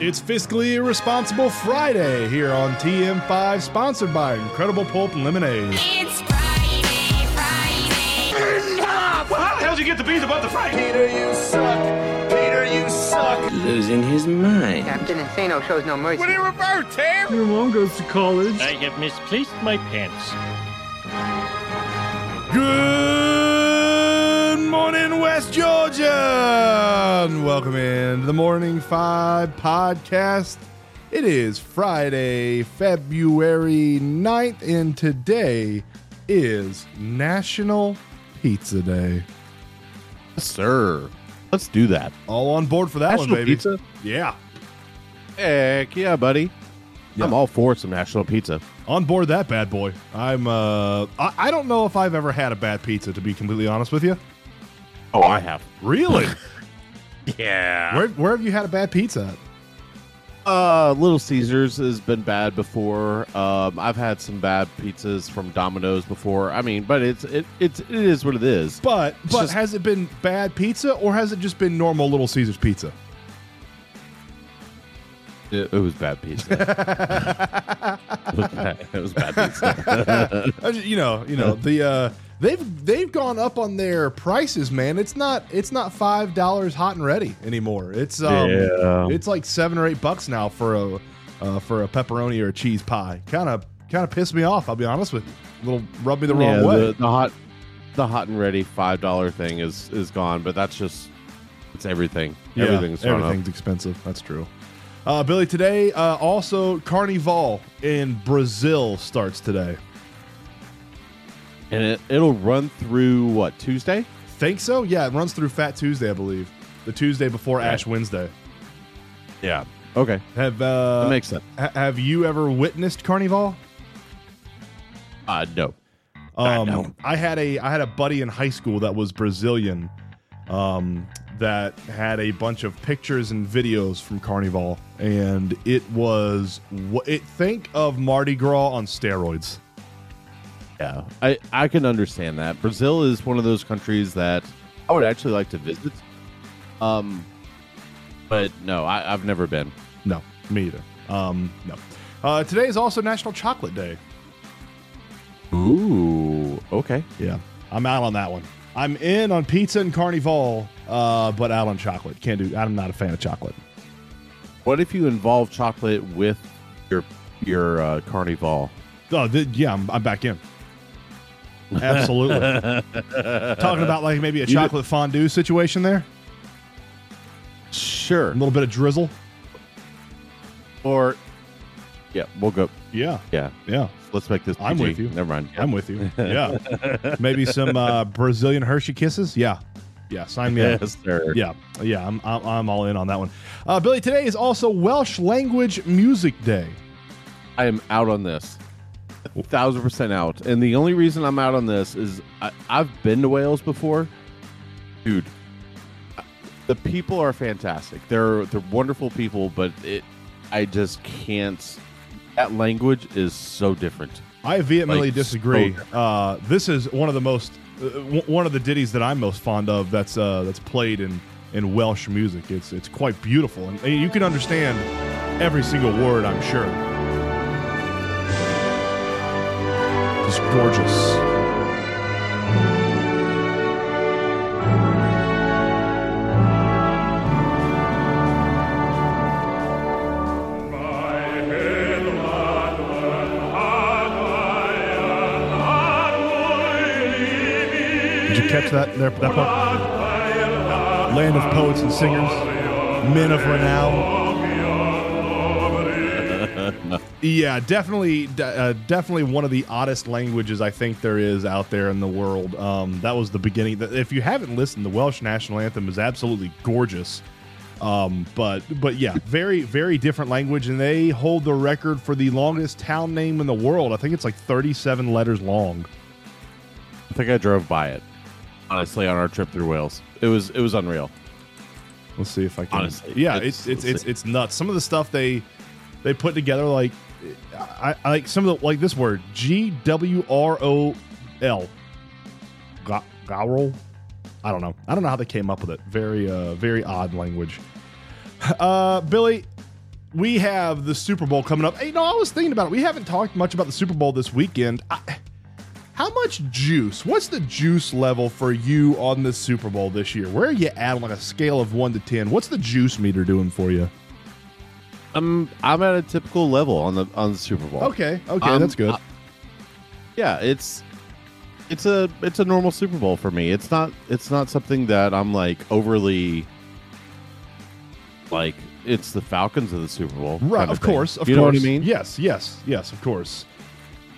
It's Fiscally Irresponsible Friday here on TM5, sponsored by Incredible Pulp and Lemonade. It's Friday, Friday. Well, how the hell did you get the beans above the fry? Peter, you suck. Peter, you suck. losing his mind. Captain Insano shows no mercy. What When he revert, Tam? Your mom goes to college. I have misplaced my pants. Good morning, West Georgia! Welcome in to the Morning Five podcast. It is Friday, February 9th, and today is National Pizza Day. sir. Let's do that. All on board for that National one, baby. pizza? Yeah. Heck yeah, buddy. Yeah. I'm all for some national pizza. on board that bad boy. I'm uh I, I don't know if I've ever had a bad pizza to be completely honest with you. Oh, I have. Really? Yeah. where where have you had a bad pizza? Uh, Little Caesars has been bad before. Um, I've had some bad pizzas from Domino's before. I mean, but it's it it's it is what it is. But It's but just- has it been bad pizza or has it just been normal Little Caesars pizza? It, it was bad pizza. it, was bad, it was bad pizza. You know, you know, the uh they've they've gone up on their prices, man. It's not it's not five dollars hot and ready anymore. It's um Yeah. it's like seven or eight bucks now for a uh, for a pepperoni or a cheese pie. Kind of kind of pissed me off. I'll be honest with you. A little rub me the wrong yeah, way. the, the hot the hot and ready five dollar thing is is gone, but that's just it's everything. Yeah, Everything's gone up. everything's expensive. That's true. Uh, Billy, today uh, also Carnival in Brazil starts today. And it, it'll run through what Tuesday? Think so? Yeah, it runs through Fat Tuesday, I believe, the Tuesday before Ash Wednesday. Yeah. Okay, Have uh, that makes sense. ha- have you ever witnessed Carnival? Uh, no. Um, no. I had a I had a buddy in high school that was Brazilian, um, that had a bunch of pictures and videos from Carnival, and it was wh- it. Think of Mardi Gras on steroids. Yeah, I I can understand that. Brazil is one of those countries that I would actually like to visit. Um, but no, I, I've never been. No, me either. Um, no. Uh, today is also National Chocolate Day. Ooh, okay. Yeah, I'm out on that one. I'm in on pizza and Carnival, uh, but out on chocolate. Can't do. I'm not a fan of chocolate. What if you involve chocolate with your your uh, carnival? Oh, th- yeah, I'm, I'm back in. Absolutely. Talking about like maybe a You- chocolate fondue situation there. Sure. A little bit of drizzle. Or yeah, we'll go. Yeah, Yeah, yeah. let's make this. I'm with you. Never mind. I'm with you. Yeah. maybe some uh, Brazilian Hershey kisses. Yeah, yeah. Sign me up. Yes, sir. Yeah, yeah, I'm, I'm, I'm all in on that one. Uh, Billy, today is also Welsh Language Music Day. I am out on this. Thousand percent out. And the only reason I'm out on this is I, I've been to Wales before. Dude, the people are fantastic. They're they're wonderful people, but it I just can't that language is so different. I vehemently Like, disagree. so- uh, this is one of the most uh, w- one of the ditties that I'm most fond of. That's uh, that's played in in Welsh music. It's it's quite beautiful, and you can understand every single word. I'm sure. Gorgeous. Did you catch that there? That part. Land of poets and singers, men of renown. Yeah, definitely, uh, definitely one of the oddest languages I think there is out there in the world. Um, that was the beginning. If you haven't listened, the Welsh national anthem is absolutely gorgeous. Um, but but yeah, very very different language, and they hold the record for the longest town name in the world. I think it's like 37 letters long. I think I drove by it. Honestly, on our trip through Wales. It was it was unreal. Let's see if I can. Honestly, yeah, it's it's it's, it's- it's nuts. Some of the stuff they they put together, like I, I like some of the like this word G W R O L, Ga- I don't know. I don't know how they came up with it. Very uh very odd language. Uh, Billy, we have the Super Bowl coming up. Hey, no, I was thinking about it. We haven't talked much about the Super Bowl this weekend. I, how much juice? What's the juice level for you on the Super Bowl this year? Where are you at on like a scale of one to ten? What's the juice meter doing for you? I'm I'm at a typical level on the on the Super Bowl. Okay, okay, Um, that's good. I- yeah, it's it's a it's a normal Super Bowl for me. It's not it's not something that I'm like overly like it's the Falcons of the Super Bowl. right, kind of thing. course, of you course. know what I mean? Yes, yes, yes, of course.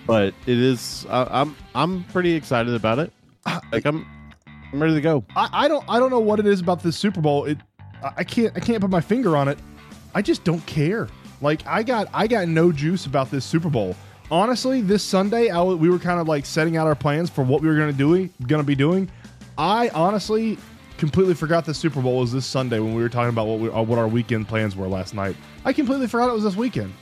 But it is I, I'm I'm pretty excited about it. Like I'm I'm ready to go. I, I don't I don't know what it is about this Super Bowl. It I can't I can't put my finger on it. I just don't care. Like I got I got no juice about this Super Bowl. Honestly, this Sunday we were kind of like setting out our plans for what we were going to do going to be doing. I honestly completely forgot the Super Bowl was this Sunday when we were talking about what we, uh, what our weekend plans were last night. I completely forgot it was this weekend.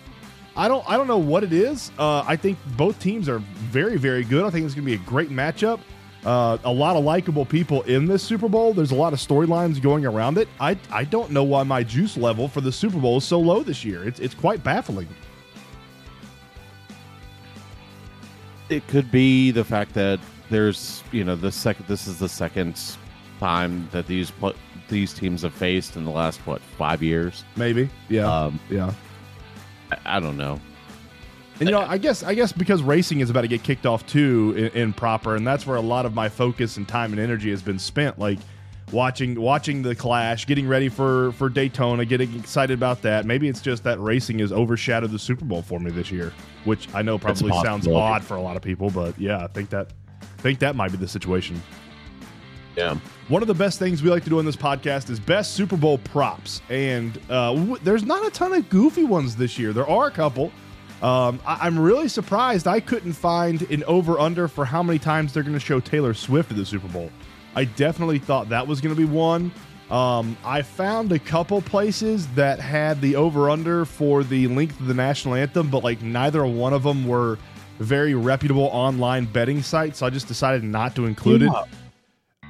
I don't I don't know what it is. Uh, I think both teams are very very good. I think it's going to be a great matchup. Uh, a lot of likable people in this Super Bowl. There's a lot of storylines going around it. I I don't know why my juice level for the Super Bowl is so low this year. It's it's quite baffling. It could be the fact that there's you know the second this is the second time that these these teams have faced in the last what five years. Maybe. Yeah. Um, yeah. I, I don't know. And you know, I guess I guess because racing is about to get kicked off too in, in proper, and that's where a lot of my focus and time and energy has been spent. Like watching watching the clash, getting ready for for Daytona, getting excited about that. Maybe it's just that racing has overshadowed the Super Bowl for me this year, which I know probably sounds odd for a lot of people, but yeah, I think that I think that might be the situation. Yeah. One of the best things we like to do on this podcast is best Super Bowl props, and uh, w- there's not a ton of goofy ones this year. There are a couple. Um, I- I'm really surprised I couldn't find an over under for how many times they're going to show Taylor Swift at the Super Bowl. I definitely thought that was going to be one. Um, I found a couple places that had the over under for the length of the national anthem, but like neither one of them were very reputable online betting sites. So I just decided not to include it.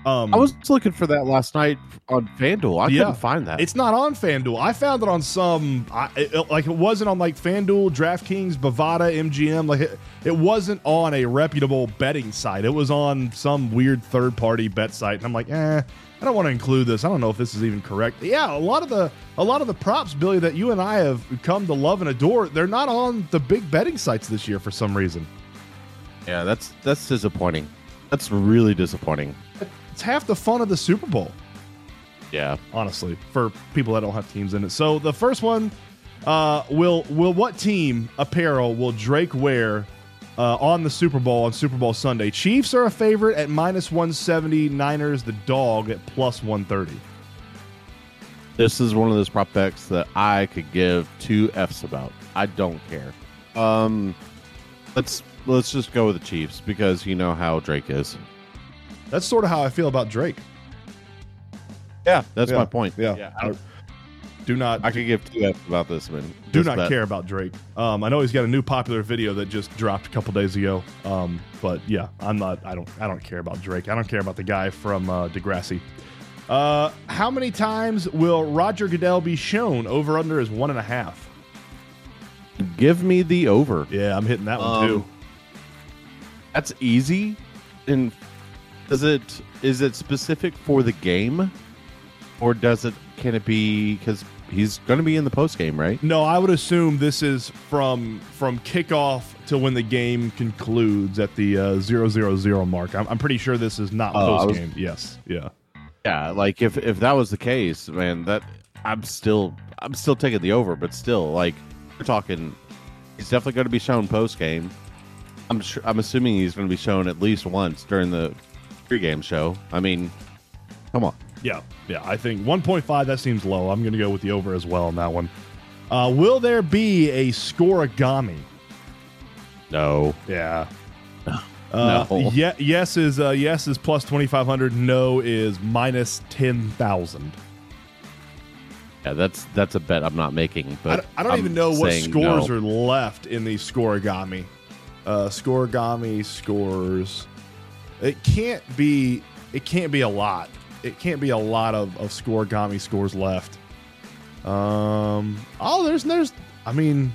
Um, I was looking for that last night on FanDuel. I Yeah. couldn't find that. It's not on FanDuel. I found it on some, I, it, like it wasn't on like FanDuel, DraftKings, Bovada, MGM. Like it, it wasn't on a reputable betting site. It was on some weird third party bet site. And I'm like, eh, I don't want to include this. I don't know if this is even correct. Yeah, a lot of the a lot of the props, Billy, that you and I have come to love and adore, they're not on the big betting sites this year for some reason. yeah, that's that's disappointing. That's really disappointing. It's half the fun of the Super Bowl. Yeah. honestly, for people that don't have teams in it. So the first one, uh, will will what team apparel will Drake wear uh, on the Super Bowl on Super Bowl Sunday? Chiefs are a favorite at minus one seventy. Niners the dog at plus one thirty. This is one of those prop bets that I could give two F's about. I don't care. Um let's let's just go with the Chiefs because you know how Drake is. That's sort of how I feel about Drake. Yeah, that's Yeah, my point. yeah. I, don't- I could give two F's about this one. do not bet. care about Drake. Um, I know he's got a new popular video that just dropped a couple days ago. Um, but yeah, I'm not. I don't. I don't care about Drake. I don't care about the guy from uh, Degrassi. Uh, how many times will Roger Goodell be shown? Over under is one and a half. Give me the over. Yeah, I'm hitting that one Um, too. That's easy. And does it is it specific for the game, or does it can it be because he's going to be in the post game, right? No, I would assume this is from from kickoff to when the game concludes at the uh, zero zero zero mark. I'm, I'm pretty sure this is not Oh, post game. Yes, yeah. Yeah, like if if that was the case, man, that I'm still I'm still taking the over, but still, like we're talking, he's definitely going to be shown post game. I'm sure. I'm assuming he's going to be shown at least once during the pregame show. I mean, come on. Yeah, yeah. I think 1.5 that seems low. I'm going to go with the over as well on that one. Uh, will there be a scorigami? No, Yeah. Uh, No. Yeah. Yes is uh, yes is plus 2,500. No is minus 10,000. yeah, that's that's a bet I'm not making. But I don't, I don't I'm even know what scores no. are left in the scorigami. Uh, scorigami scores. It can't be. It can't be a lot. It can't be a lot of of scorigami scores left. Um. Oh, there's there's. I mean,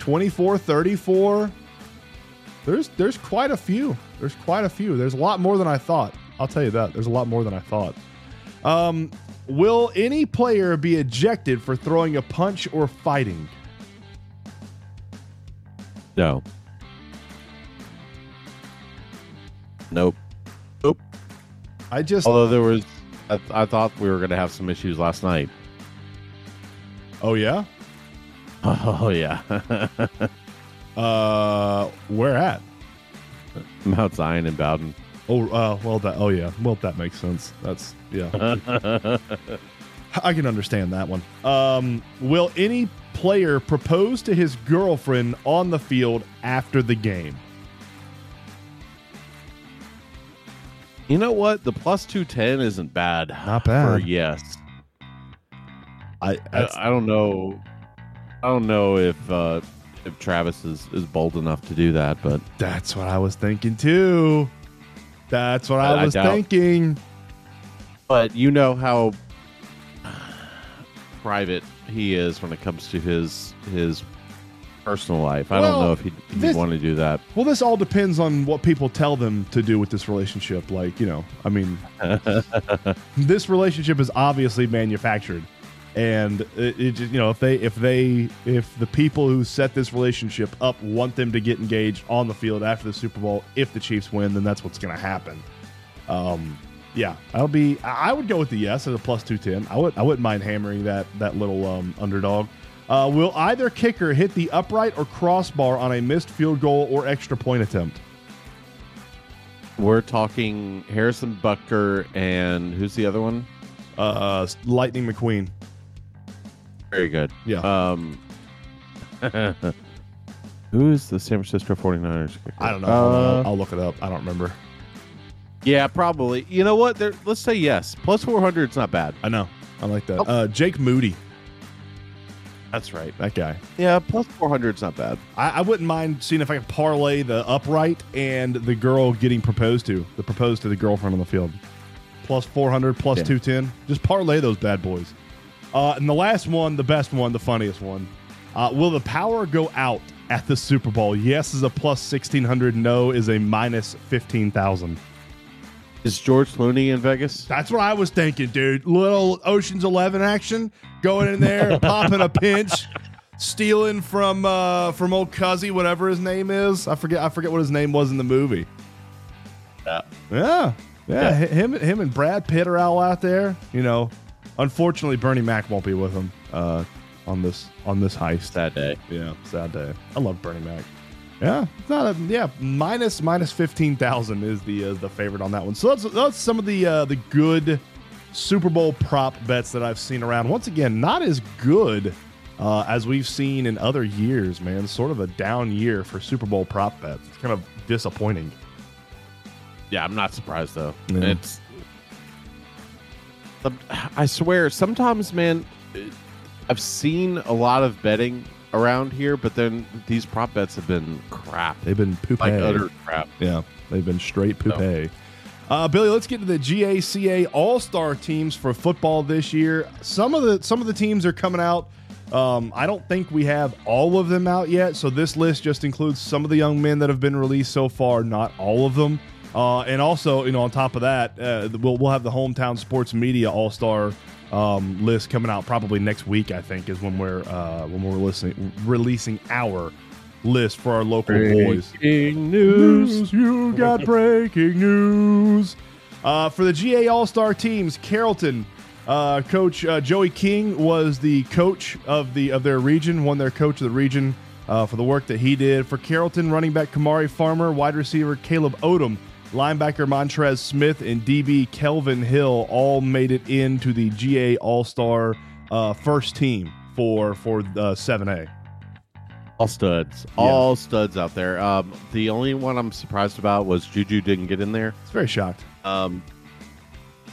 24, 34. There's there's quite a few. There's quite a few. There's a lot more than I thought. I'll tell you that. There's a lot more than I thought. Um. Will any player be ejected for throwing a punch or fighting? No. Nope. Nope. I just. Although there was, I, I thought we were going to have some issues last night. Oh yeah. Oh yeah, Uh, where at? Mount Zion and Bowden. Oh, uh, well, that. Oh, yeah. Well, that makes sense. That's yeah. I can understand that one. Um, will any player propose to his girlfriend on the field after the game? You know what? The plus two ten isn't bad. Not bad. For yes. I, I, I don't know. I don't know if uh, if Travis is, is bold enough to do that, but that's what I was thinking too. That's what I, I- I was doubt- thinking. but you know how private he is when it comes to his his personal life. I Well, don't know if he'd, he'd this- want to do that. Well, this all depends on what people tell them to do with this relationship. Like, you know, I mean, this relationship is obviously manufactured, and it, it you know, if they, if they, if the people who set this relationship up want them to get engaged on the field after the Super Bowl, if the Chiefs win, then that's what's going to happen. Um, yeah, I'll be. I I would go with the yes at a plus two ten. I would. I wouldn't mind hammering that that little um, underdog. Uh, will either kicker hit the upright or crossbar on a missed field goal or extra point attempt? We're talking Harrison Butker and who's the other one? Uh, Lightning McQueen. Very good. Yeah. Um, who is the San Francisco 49ers? kicker? I don't know. Uh, I'll, I'll look it up. I don't remember. yeah, probably. You know what? There, let's say yes. Plus 400 is not bad. I know. I like that. Uh, Jake Moody. That's right. That guy. Yeah, plus 400 is not bad. I, I wouldn't mind seeing if I could parlay the upright and the girl getting proposed to. The proposed to the girlfriend on the field. Plus 400, plus Yeah. 210. Just parlay those bad boys. Uh, and the last one, the best one, the funniest one. Uh, will the power go out at the Super Bowl? Yes is a plus 1600. No is a minus 15,000. Is George Clooney in Vegas? That's what I was thinking, dude. Little Ocean's Eleven action, going in there, popping a pinch, stealing from uh from old Cuzzy, whatever his name is. I forget. I forget what his name was in the movie. Yeah. Yeah, yeah. Yeah. Him, him, and Brad Pitt are all out there. You know, unfortunately, Bernie Mac won't be with him uh, on this on this heist. That day. Yeah, sad day. I love Bernie Mac. Yeah, it's not a, yeah minus minus fifteen thousand is the uh, the favorite on that one. So that's that's some of the uh, the good Super Bowl prop bets that I've seen around. Once again, not as good uh, as we've seen in other years. Man, sort of a down year for Super Bowl prop bets. It's kind of disappointing. Yeah, I'm not surprised though. Yeah. It's. I swear, sometimes, man, I've seen a lot of betting around here, but then these prop bets have been crap, They've been poop. like utter crap. Yeah, they've been straight poupée. Uh, Billy, let's get to the GACA All Star teams for football this year. Some of the some of the teams are coming out. Um, I don't think we have all of them out yet, so this list just includes some of the young men that have been released so far, not all of them. Uh, and also, you know, on top of that, uh, we'll we'll have the hometown sports media All Star um, list coming out probably next week. I think is when we're uh, when we're listening releasing our list for our local boys. Breaking news. News, you got breaking news. Uh, for the GA All Star teams, Carrollton uh, coach uh, Joey King was the coach of the of their region, won their coach of the region uh, for the work that he did. For Carrollton, running back Kamari Farmer, wide receiver Caleb Odom, linebacker Montrez Smith, and DB Kelvin Hill all made it into the GA All Star uh, first team for for uh, 7A. All studs, all studs out there. Um, the only one I'm surprised about was Juju didn't get in there. It's very shocked. Um,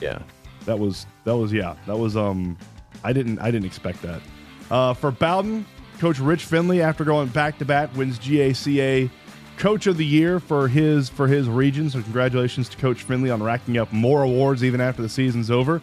yeah, That was that was yeah that was um I didn't I didn't expect that. Uh, for Bowden, Coach Rich Finley after going back to back wins GACA Coach of the Year for his for his region. So congratulations to Coach Finley on racking up more awards even after the season's over.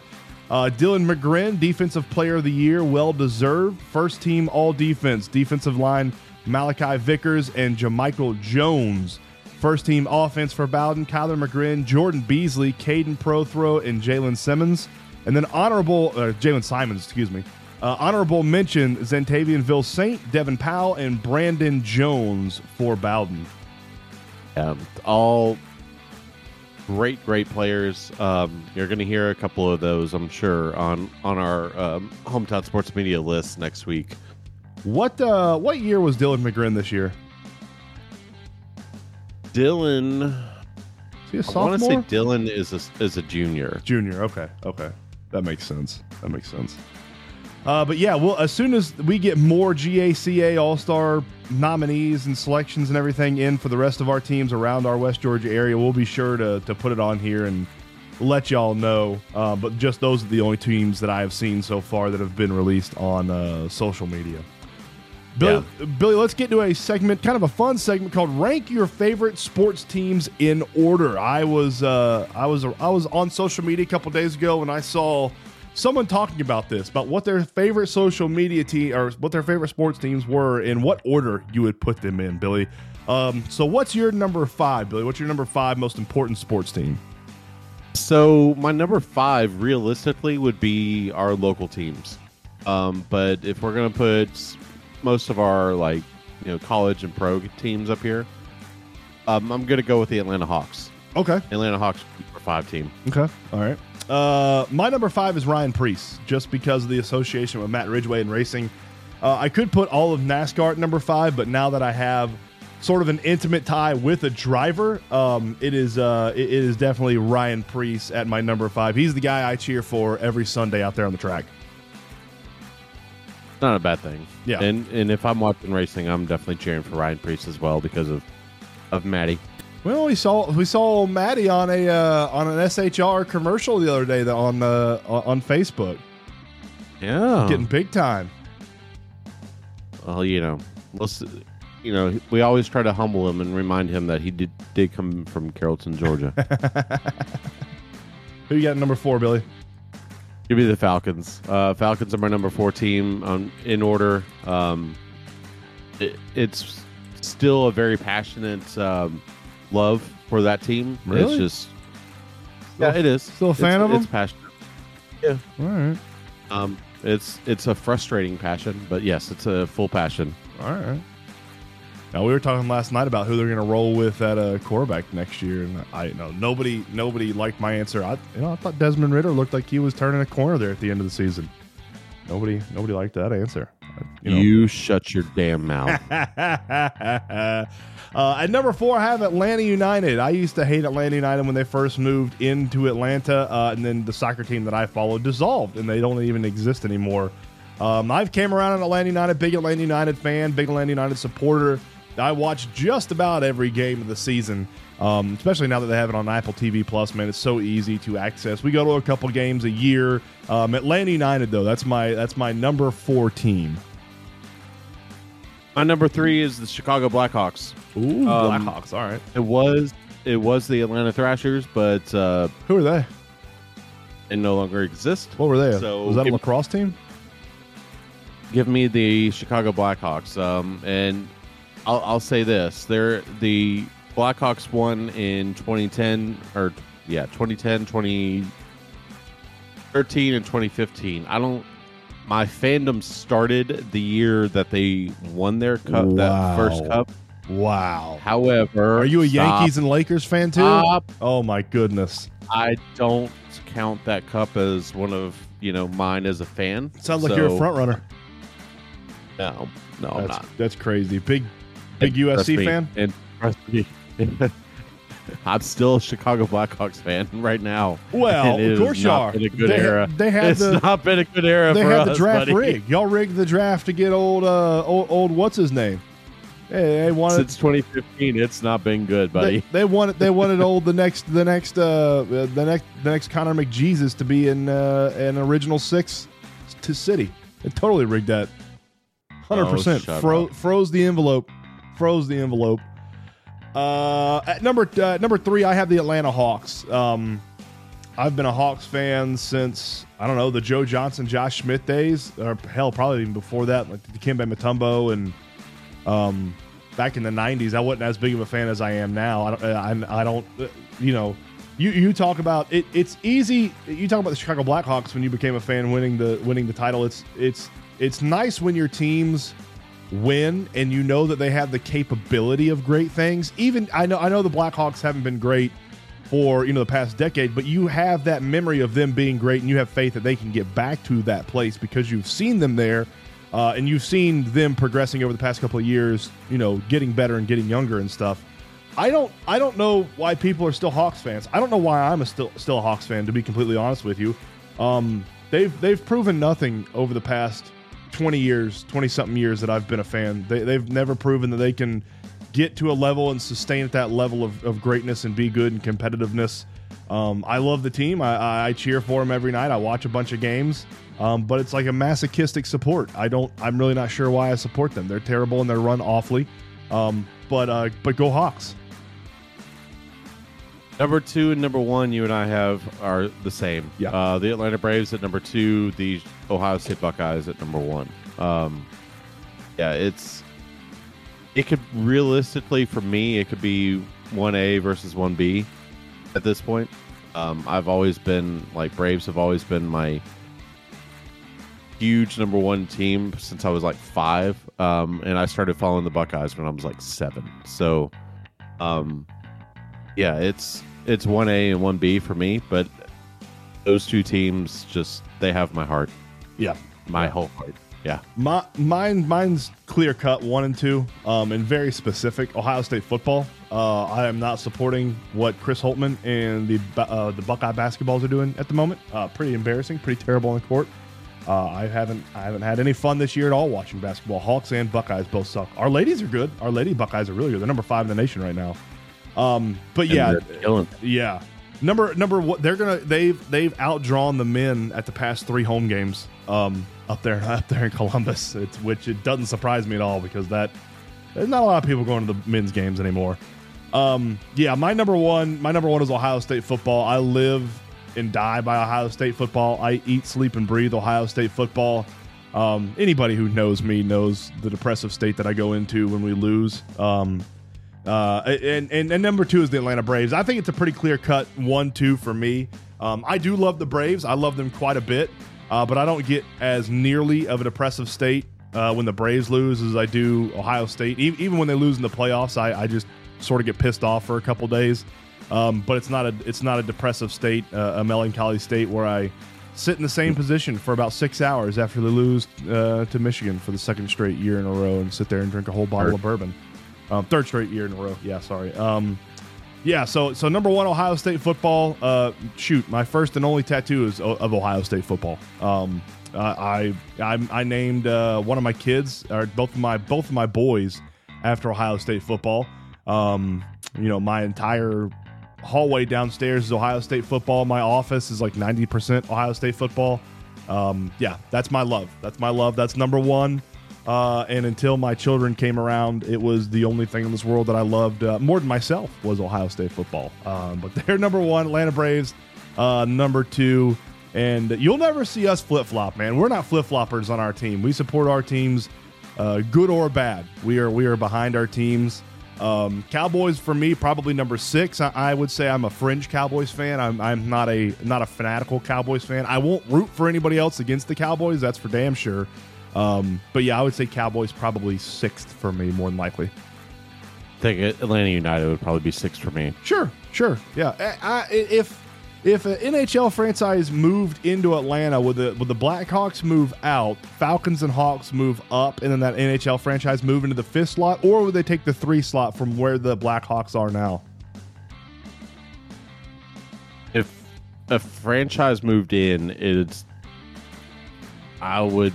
Uh, Dylan McGrin, Defensive Player of the Year, well deserved. First team All Defense, defensive line Malachi Vickers and Jamichael Jones. First team offense for Bowden, Kyler McGrin, Jordan Beasley, Caden Prothrow, and Jalen Simmons. And then honorable, uh, Jalen Simons, excuse me. Uh, honorable mention Zentavianville Saint, Devin Powell, and Brandon Jones for Bowden. Um, all great, great players. Um, you're going to hear a couple of those, I'm sure, on on our um, hometown sports media list next week. What uh, what year was Dylan McGrin this year? Dylan, Is he a I want to say Dylan is a, is a junior. Junior. Okay. Okay. That makes sense. That makes sense. Uh, but yeah, well, as soon as we get more GACA All Star nominees and selections and everything in for the rest of our teams around our West Georgia area, we'll be sure to, to put it on here and let y'all know. Uh, but just those are the only teams that I have seen so far that have been released on uh, social media. Billy, Billy, let's get to a segment, kind of a fun segment called "Rank Your Favorite Sports Teams in Order." I was, uh, I was, I was on social media a couple days ago and I saw someone talking about this, about what their favorite social media team or what their favorite sports teams were, and what order you would put them in, Billy. Um, so, what's your number five, Billy? What's your number five most important sports team? So my number five, realistically, would be our local teams. Um, but if we're gonna put most of our like you know college and pro teams up here, um, I'm gonna go with the Atlanta Hawks. Okay. Atlanta Hawks number five team. Okay. All right. Uh, my number five is Ryan Preece, just because of the association with Matt Ridgway and racing. Uh, I could put all of NASCAR at number five, but now that I have sort of an intimate tie with a driver, um, it is uh, it- is definitely Ryan Preece at my number five. He's the guy I cheer for every Sunday out there on the track. Not a bad thing. Yeah. And and if I'm watching racing, I'm definitely cheering for Ryan Preece as well because of of Maddie. Well, we saw we saw Maddie on a uh, on an SHR commercial the other day that on uh, on Facebook, Yeah. getting big time. well, you know, let's you know, we always try to humble him and remind him that he did did come from Carrollton, Georgia. Who you got number four, Billy? Give me the Falcons. Uh, Falcons are my number four team um, in order. Um, it, it's still a very passionate um, love for that team. Really? It's just yeah, it is. still a fan it's, of 'em? It's passionate. Yeah. All right. Um, it's it's a frustrating passion, but yes, it's a full passion. All right. Now we were talking last night about who they're going to roll with at a quarterback next year, and I you know nobody nobody liked my answer. I you know I thought Desmond Ridder looked like he was turning a corner there at the end of the season. Nobody nobody liked that answer. You You, shut your damn mouth. uh, at number four, I have Atlanta United. I used to hate Atlanta United when they first moved into Atlanta, uh, and then the soccer team that I followed dissolved, and they don't even exist anymore. Um, I've came around on Atlanta United, big Atlanta United fan, big Atlanta United supporter. I watch just about every game of the season, um, especially now that they have it on Apple TV Plus. Man, it's so easy to access. We go to a couple games a year. Um, Atlanta United, though, that's my that's my number four team. my number three is the Chicago Blackhawks. Ooh, Um, Blackhawks. All right. It was it was the Atlanta Thrashers, but uh, Who are they? it no longer exist. What were they? So was that a give- lacrosse team? Give me the Chicago Blackhawks. Um, and I'll, I'll say this: they're the Blackhawks won in 2010 or yeah 2010, 2013, and 2015. I don't. My fandom started the year that they won their cup, Wow. that first cup. Wow. However, Are you a stop, Yankees and Lakers fan too? Stop. Oh my goodness. I don't count that cup as one of you know mine as a fan. Sounds like you're a So, front runner. No, no, I'm That's, not. that's crazy. Big big USC fan? And trust me, I'm still a Chicago Blackhawks fan right now. Well, it of course you are. Been a good They- era. they had it's the- not been a good era They for had the draft buddy. rigged. Y'all rigged the draft to get old uh old, old what's his name? Hey, they wanted Since 2015, it's not been good, they, buddy. they wanted they wanted old the next the next uh the next the next Connor McJesus to be in uh an original six to city. They totally rigged that. Hundred percent Oh, up. froze the envelope. Froze the envelope. Uh, at number uh, number three, I have the Atlanta Hawks. Um, I've been a Hawks fan since I don't know the Joe Johnson, Josh Smith days, or hell, probably even before that, like the Kimbe Mutombo and um, back in the '90s. I wasn't as big of a fan as I am now. I don't, I, I don't, you know, you you talk about it. It's easy. You talk about the Chicago Blackhawks when you became a fan, winning the winning the title. It's it's it's nice when your teams win and you know that they have the capability of great things. Even I know I know the Blackhawks haven't been great for you know the past decade, but you have that memory of them being great, and you have faith that they can get back to that place because you've seen them there, uh, and you've seen them progressing over the past couple of years. You know, getting better and getting younger and stuff. I don't I don't know why people are still Hawks fans. I don't know why I'm a still still a Hawks fan. To be completely honest with you, um, they've they've proven nothing over the past 20 years, 20 something years that I've been a fan. They, they've never proven that they can get to a level and sustain at that level of, of greatness and be good and competitiveness. Um, I love the team. I, I cheer for them every night. I watch a bunch of games, um, but it's like a masochistic support. I don't. I'm really not sure why I support them. They're terrible and they're run awfully. Um, but uh, but go Hawks. Number two and number one, you and I have are the same. Yeah. Uh, the Atlanta Braves at number two, the Ohio State Buckeyes at number one. Um, yeah, it's it could realistically for me, it could be one A versus one B at this point. Um, I've always been like Braves have always been my huge number one team since I was like five, um, and I started following the Buckeyes when I was like seven. So, um, yeah, it's it's one A and one B for me, but those two teams just they have my heart, Yeah. my whole heart. Yeah, My mine mine's clear cut one and two, um, and very specific. Ohio State football. Uh, I am not supporting what Chris Holtmann and the uh, the Buckeye basketballs are doing at the moment. Uh, pretty embarrassing, pretty terrible on the court. Uh, I haven't I haven't had any fun this year at all watching basketball. Hawks and Buckeyes both suck. Our ladies are good. Our lady Buckeyes are really good. They're number five in the nation right now. Um, but yeah, And it. yeah. Number number what they're gonna they've they've outdrawn the men at the past three home games um up there up there in Columbus. It's which it doesn't surprise me at all because that there's not a lot of people going to the men's games anymore. Um yeah, my number one my number one is Ohio State football. I live and die by Ohio State football. I eat, sleep, and breathe Ohio State football. Um, anybody who knows me knows the depressive state that I go into when we lose. Um, uh, and, and and number two is the Atlanta Braves. I think it's a pretty clear cut one two for me. Um, I do love the Braves. I love them quite a bit, uh, but I don't get as nearly of a depressive state uh, when the Braves lose as I do Ohio State. E- even when they lose in the playoffs, I, I just sort of get pissed off for a couple days. Um, but it's not a it's not a depressive state, uh, a melancholy state where I sit in the same position for about six hours after they lose uh, to Michigan for the second straight year in a row and sit there and drink a whole bottle of bourbon. Um, third straight year in a row. Yeah, sorry. Um, yeah, so so number one, Ohio State football. Uh, shoot, my first and only tattoo is o- of Ohio State football. Um, I I I, named uh, one of my kids, or both of my both of my boys, after Ohio State football. Um, you know, my entire hallway downstairs is Ohio State football. My office is like ninety percent Ohio State football. Um, yeah, that's my love. That's my love. That's number one. Uh, and until my children came around, it was the only thing in this world that I loved uh, more than myself was Ohio State football. Um, but they're number one, Atlanta Braves, uh, number two, and you'll never see us flip flop, man. We're not flip floppers on our team. We support our teams, uh, good or bad. We are we are behind our teams. Um, Cowboys for me probably number six. I, I would say I'm a fringe Cowboys fan. I'm, I'm not a not a fanatical Cowboys fan. I won't root for anybody else against the Cowboys. That's for damn sure. Um, but yeah, I would say Cowboys probably sixth for me, more than likely. I think Atlanta United would probably be sixth for me. Sure, sure, yeah. I, I, if if an NHL franchise moved into Atlanta, would the would the Blackhawks move out, Falcons and Hawks move up, and then that NHL franchise move into the fifth slot, or would they take the three slot from where the Blackhawks are now? If a franchise moved in, it's I would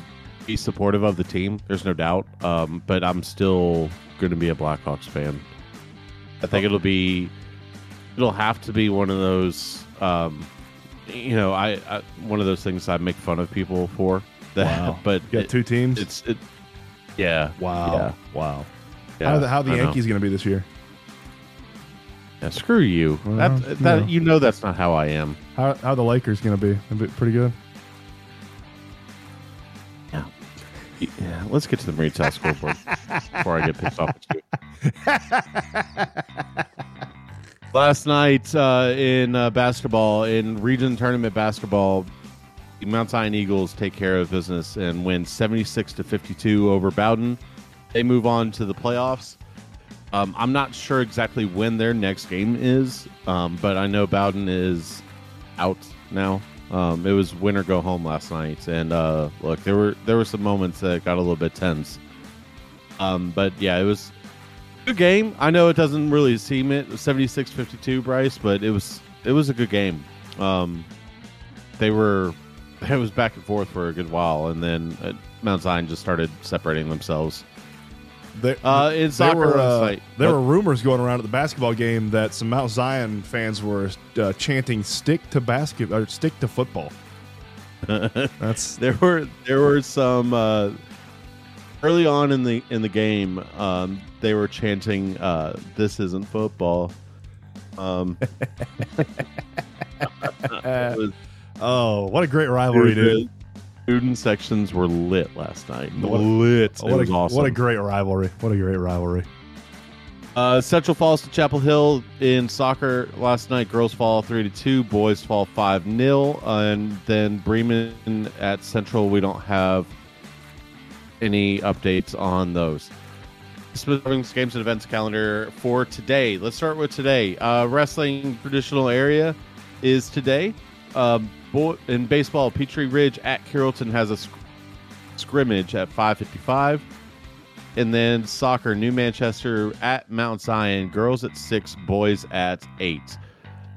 be supportive of the team. There's no doubt. Um, but I'm still going to be a Blackhawks fan. I think it'll be it'll have to be one of those. Um, you know, I, I one of those things I make fun of people for. That, Wow. but You got it- two teams. It's it. Yeah. wow, Yeah. wow. yeah, how the, how the Yankees going to be this year? Yeah, screw you. Well, that, that yeah. you know that's not how I am. How how the Lakers gonna be? Gonna be pretty good. Yeah, let's get to the Marine South scoreboard before I get pissed off. Last night uh, in uh, basketball, in region tournament basketball, the Mount Zion Eagles take care of business and win 76 to 52 over Bowden. They move on to the playoffs. Um, I'm not sure exactly when their next game is, um, but I know Bowden is out now. Um, it was win or go home last night, and uh, look, there were there were some moments that got a little bit tense. Um, but yeah, it was a good game. I know it doesn't really seem it 76-52, Bryce, but it was it was a good game. Um, they were it was back and forth for a good while, and then uh, Mount Zion just started separating themselves. There, Uh, in soccer were uh, there What? were rumors going around at the basketball game that some Mount Zion fans were uh, chanting "stick to basket" or "stick to football." That's there were there were some uh, early on in the in the game. Um, they were chanting, uh, "This isn't football." Um, was- oh, what a great rivalry, dude! Student sections were lit last night. What a- lit. It what was a awesome. what a great rivalry! What a great rivalry! Uh, Central falls to Chapel Hill in soccer last night. Girls fall three to two. Boys fall five 0 and then Bremen at Central. We don't have any updates on those. Games and events calendar for today. Let's start with today. Uh, wrestling traditional area is today. Um, in baseball, Petrie Ridge at Carrollton has a sc- scrimmage at 5:55. And then soccer, New Manchester at Mount Zion, girls at six, boys at eight.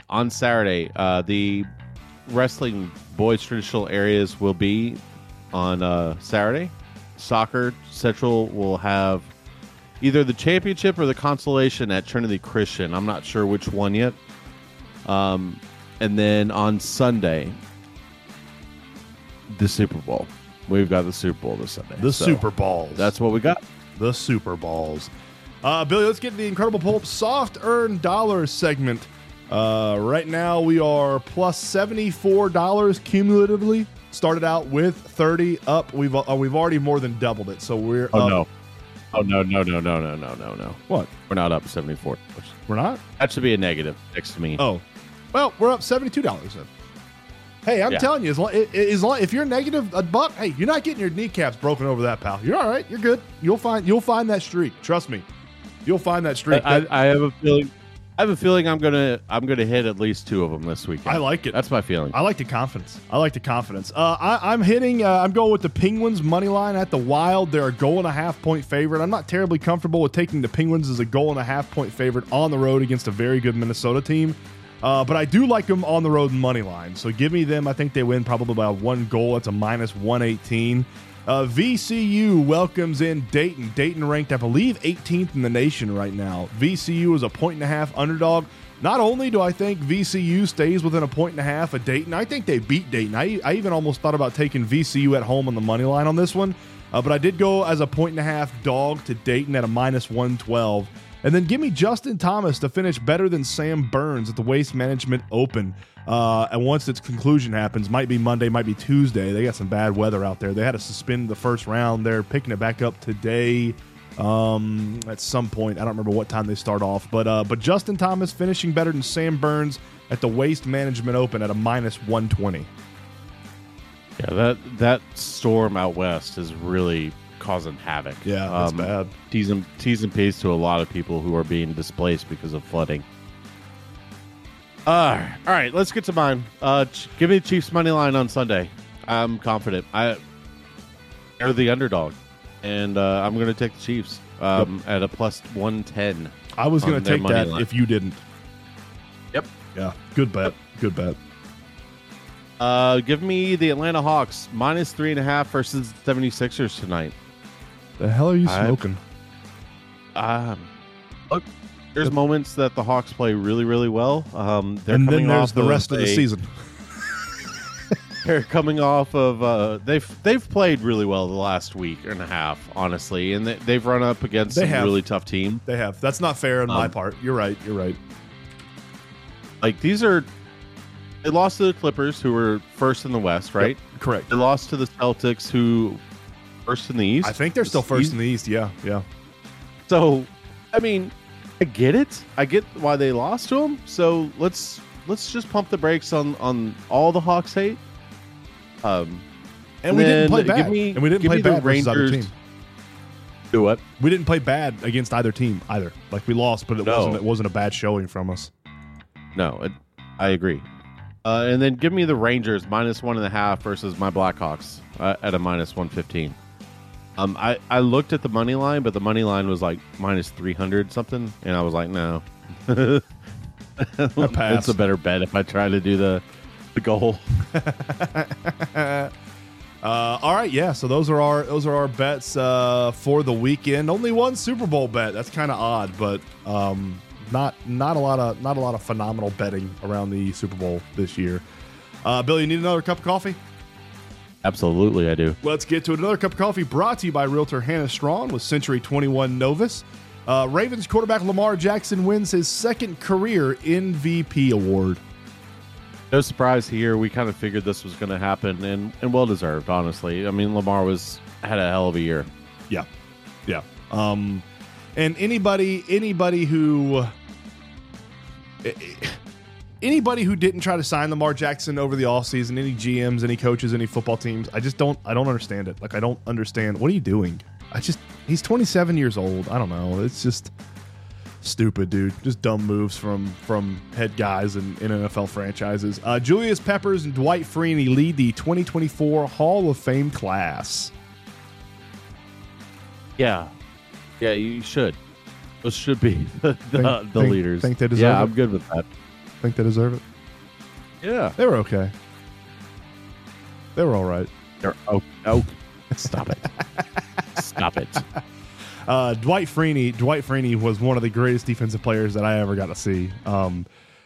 On Saturday, uh, the wrestling boys traditional areas will be on uh, Saturday. Soccer Central will have either the championship or the consolation at Trinity Christian. I'm not sure which one yet. Um, and then on Sunday, the Super Bowl. We've got the Super Bowl this Sunday. The So Super Balls. That's what we got. the Super Balls. Uh, Billy, let's get the Incredible Pulp soft earned dollars segment. Uh, right now, we are plus seventy-four dollars cumulatively. Started out with thirty up. We've uh, we've already more than doubled it. So we're Oh up. no. Oh no no no no no no no no. What? We're not up seventy four. We're not. That should be a negative next to me. Oh, well, we're up seventy-two dollars then. Hey, I'm Yeah. telling you, as long, as long if you're negative a buck, hey, you're not getting your kneecaps broken over that, pal. You're all right. You're good. You'll find you'll find that streak. Trust me, you'll find that streak. I, That- I have a feeling. I have a feeling I'm gonna I'm gonna hit at least two of them this weekend. I like it. That's my feeling. I like the confidence. I like the confidence. Uh, I, I'm hitting. Uh, I'm going with the Penguins money line at the Wild. They're a goal and a half point favorite. I'm not terribly comfortable with taking the Penguins as a goal and a half point favorite on the road against a very good Minnesota team. Uh, but I do like them on the road money line. So give me them. I think they win probably by one goal. It's a minus 118. Uh, VCU welcomes in Dayton. Dayton ranked, I believe, 18th in the nation right now. VCU is a point and a half underdog. Not only do I think VCU stays within a point and a half of Dayton, I think they beat Dayton. I, I even almost thought about taking VCU at home on the money line on this one, uh, but I did go as a point and a half dog to Dayton at a minus 112. And then give me Justin Thomas to finish better than Sam Burns at the Waste Management Open. Uh, and once its conclusion happens, might be Monday, might be Tuesday. They got some bad weather out there. They had to suspend the first round. They're picking it back up today um, at some point. I don't remember what time they start off, but uh, but Justin Thomas finishing better than Sam Burns at the Waste Management Open at a minus 120. yeah, that that storm out west is really causing havoc. Yeah, that's Um, bad. T's and T's and P's to a lot of people who are being displaced because of flooding. Uh, all right, let's get to mine. Uh, give me the Chiefs money line on Sunday. I'm confident. I they're the underdog, and uh, I'm going to take the Chiefs um, at a plus one ten. I was going to take that line. if you didn't. Yep. Yeah, good bet. Good bet. Uh, give me the Atlanta Hawks minus three and a half versus the 76ers tonight. The hell are you I- smoking? Um, look, there's moments that the Hawks play really, really well. Um, they're and then coming there's off the rest of the season. They're coming off of uh, they've they've played really well the last week and a half, honestly, and they, they've run up against They some have. really tough team. They have. That's not fair on my Um, part. You're right. You're right. Like these are, they lost to the Clippers, who were first in the West, right? Correct. They lost to the Celtics, who first in the East. I think they're still first in the East. Yeah, yeah. So, I mean, I get it. I get why they lost to them. So let's let's just pump the brakes on on all the Hawks hate. Um, And we didn't play bad. me- and we didn't play bad versus other team. do what? We didn't play bad against either team either. Like we lost, but it No. wasn't it wasn't a bad showing from us. No, it, I agree. Uh, and then give me the Rangers minus one and a half versus my Blackhawks uh, at a minus one fifteen. Um, I I looked at the money line, but the money line was like minus three hundred something, and I was like, no, it's a better bet if I try to do the the goal. Uh, all right, yeah. So those are our those are our bets uh, for the weekend. Only one Super Bowl bet. That's kind of odd, but um, not not a lot of not a lot of phenomenal betting around the Super Bowl this year. Uh, Bill, you need another cup of coffee? Absolutely, I do. Let's get to another cup of coffee brought to you by Realtor Hannah Strawn with Century 21 Novus. Uh, Ravens quarterback Lamar Jackson wins his second career MVP award. No surprise here. We kind of figured this was going to happen, and and well deserved, honestly. I mean, Lamar was had a hell of a year. Yeah, yeah. Um, and anybody, anybody who, anybody who didn't try to sign Lamar Jackson over the offseason, any GMs, any coaches, any football teams, I just don't, I don't understand it. Like, I don't understand. What are you doing? I just, he's 27 years old. I don't know. It's just stupid, dude. Just dumb moves from from head guys in, in NFL franchises. Uh, Julius Peppers and Dwight Freeney lead the 2024 Hall of Fame class. Yeah, yeah, you should. Those should be the, the, Think- the think- leaders. think they deserve Yeah, it? I'm good with that. Think they deserve it? Yeah, They were okay. They were all right. they're oh oh. Stop it! Stop it! Uh, Dwight Freeney. Dwight Freeney was one of the greatest defensive players that I ever got to see. Um,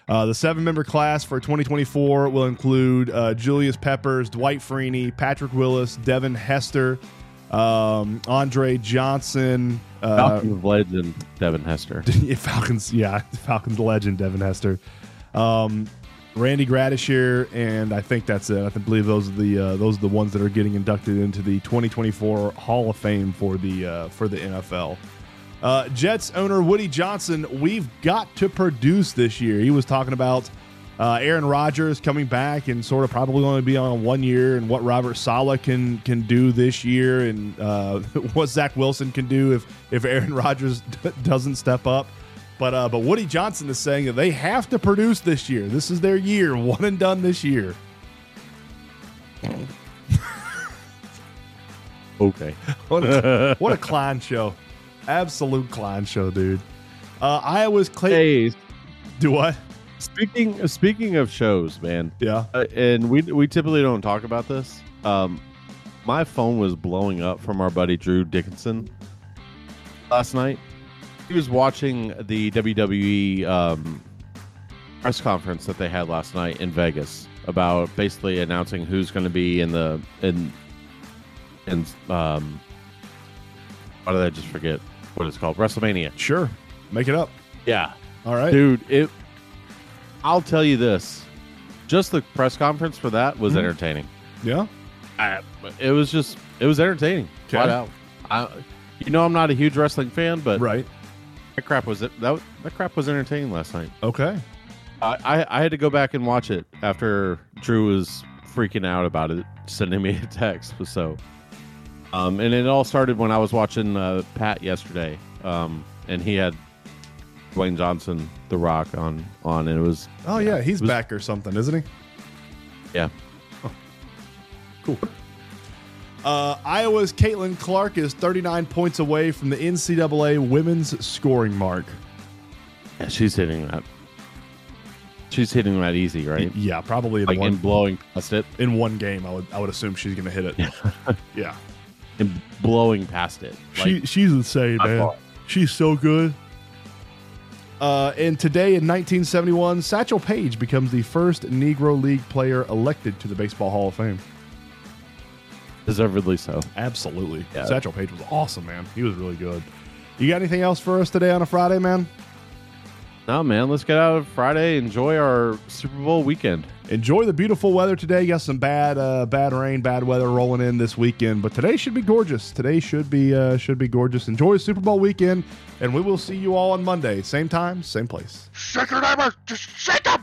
uh, the seven-member class for 2024 will include uh, Julius Peppers, Dwight Freeney, Patrick Willis, Devin Hester, um, Andre Johnson, uh, Falcons legend Devin Hester. Falcons, yeah, Falcons legend Devin Hester, um, Randy Gradishar, and I think that's it. I believe those are the uh, those are the ones that are getting inducted into the 2024 Hall of Fame for the uh, for the NFL. Uh, Jets owner Woody Johnson, we've got to produce this year. He was talking about uh, Aaron Rodgers coming back and sort of probably to be on one year, and what Robert Saleh can can do this year, and uh, what Zach Wilson can do if if Aaron Rodgers doesn't step up. But uh, but Woody Johnson is saying that they have to produce this year. This is their year, one and done this year. Okay. What a, what a Klein show, absolute Klein show, dude. Uh, Iowa's Clay. Hey, Do what? speaking speaking of shows, man, Yeah. uh, and we we typically don't talk about this. Um, my phone was blowing up from our buddy Drew Dickinson last night. He was watching the WWE um, press conference that they had last night in Vegas about basically announcing who's going to be in the in in um. Why did I just forget what it's called? WrestleMania. Sure. Make it up. Yeah, All right. dude. It. I'll tell you this. Just the press conference for that was Mhm. entertaining. Yeah. I, it was just it was entertaining. Flat out. I, you know, I'm not a huge wrestling fan, but Right. That crap was that that crap was entertaining last night. Okay. I, I I had to go back and watch it after Drew was freaking out about it, sending me a text. So, um, and it all started when I was watching uh, Pat yesterday, um, and he had Dwayne Johnson, The Rock, on on, and it was Oh yeah, he's was- back or something, isn't he? yeah. Cool. Uh, Iowa's Caitlin Clark is 39 points away from the NCAA women's scoring mark. Yeah, she's hitting that. She's hitting that easy, right? Yeah, probably in Like one in blowing past it, in one game. I would I would assume she's going to hit it. yeah, and blowing past it. Like, she she's insane, man. far. She's so good. Uh, and today in 1971, Satchel Paige becomes the first Negro League player elected to the Baseball Hall of Fame. Deservedly so. Absolutely. Yeah. Satchel Paige was awesome, man. He was really good. You got anything else for us today on a Friday, man? No, man, let's get out of Friday. Enjoy our Super Bowl weekend. Enjoy the beautiful weather today. You got some bad, uh, bad rain, bad weather rolling in this weekend, but today should be gorgeous. Today should be, uh, should be gorgeous. Enjoy Super Bowl weekend, and we will see you all on Monday, same time, same place. Shake your neighbor! Just shake it!